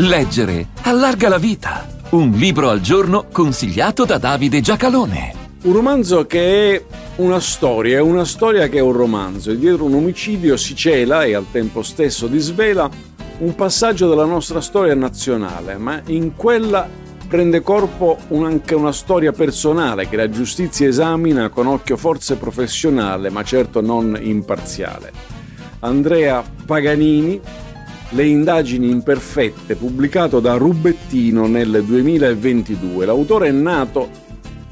Leggere allarga la vita. Un libro al giorno consigliato da Davide Giacalone. Un romanzo che è una storia, è una storia che è un romanzo e dietro un omicidio si cela e al tempo stesso disvela un passaggio della nostra storia nazionale, ma in quella prende corpo un, anche una storia personale che la giustizia esamina con occhio forse professionale, ma certo non imparziale. Andrea Paganini le indagini imperfette, pubblicato da Rubettino nel 2022. L'autore è nato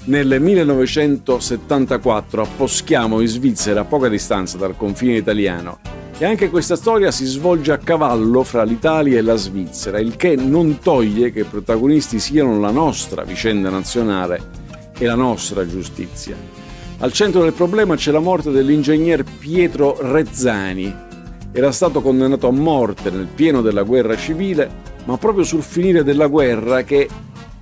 nel 1974 a Poschiamo in Svizzera, a poca distanza dal confine italiano. E anche questa storia si svolge a cavallo fra l'Italia e la Svizzera, il che non toglie che i protagonisti siano la nostra vicenda nazionale e la nostra giustizia. Al centro del problema c'è la morte dell'ingegner Pietro Rezzani, era stato condannato a morte nel pieno della guerra civile, ma proprio sul finire della guerra che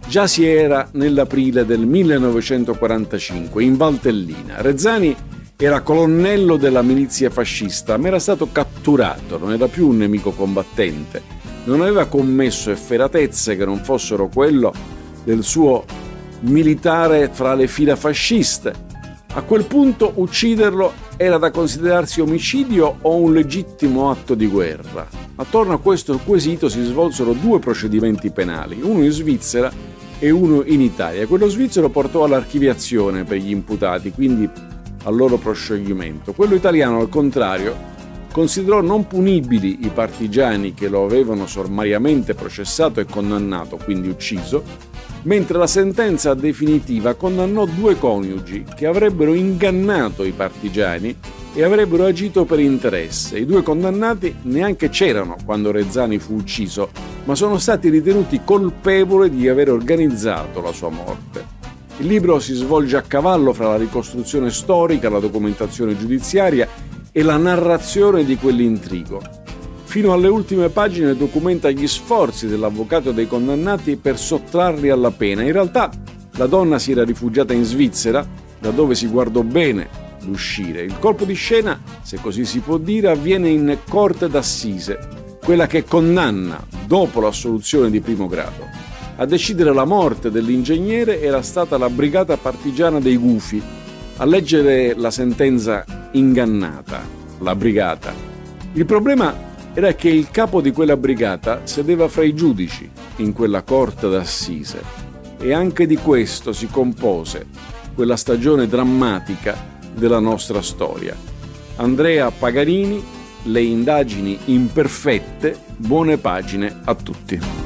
già si era nell'aprile del 1945 in Valtellina. Rezzani era colonnello della milizia fascista, ma era stato catturato, non era più un nemico combattente, non aveva commesso efferatezze che non fossero quello del suo militare fra le fila fasciste. A quel punto ucciderlo era da considerarsi omicidio o un legittimo atto di guerra? Attorno a questo quesito si svolsero due procedimenti penali, uno in Svizzera e uno in Italia. Quello svizzero portò all'archiviazione per gli imputati, quindi al loro proscioglimento. Quello italiano, al contrario, considerò non punibili i partigiani che lo avevano sommariamente processato e condannato, quindi ucciso, mentre la sentenza definitiva condannò due coniugi che avrebbero ingannato i partigiani e avrebbero agito per interesse. I due condannati neanche c'erano quando Rezzani fu ucciso, ma sono stati ritenuti colpevoli di aver organizzato la sua morte. Il libro si svolge a cavallo fra la ricostruzione storica, la documentazione giudiziaria e la narrazione di quell'intrigo. Fino alle ultime pagine documenta gli sforzi dell'avvocato dei condannati per sottrarli alla pena. In realtà la donna si era rifugiata in Svizzera, da dove si guardò bene l'uscire. Il colpo di scena, se così si può dire, avviene in corte d'assise, quella che condanna dopo l'assoluzione di primo grado. A decidere la morte dell'ingegnere era stata la brigata partigiana dei Gufi, a leggere la sentenza ingannata, la brigata. Il problema era che il capo di quella brigata sedeva fra i giudici in quella corte d'assise e anche di questo si compose quella stagione drammatica della nostra storia. Andrea Pagarini, le indagini imperfette, buone pagine a tutti.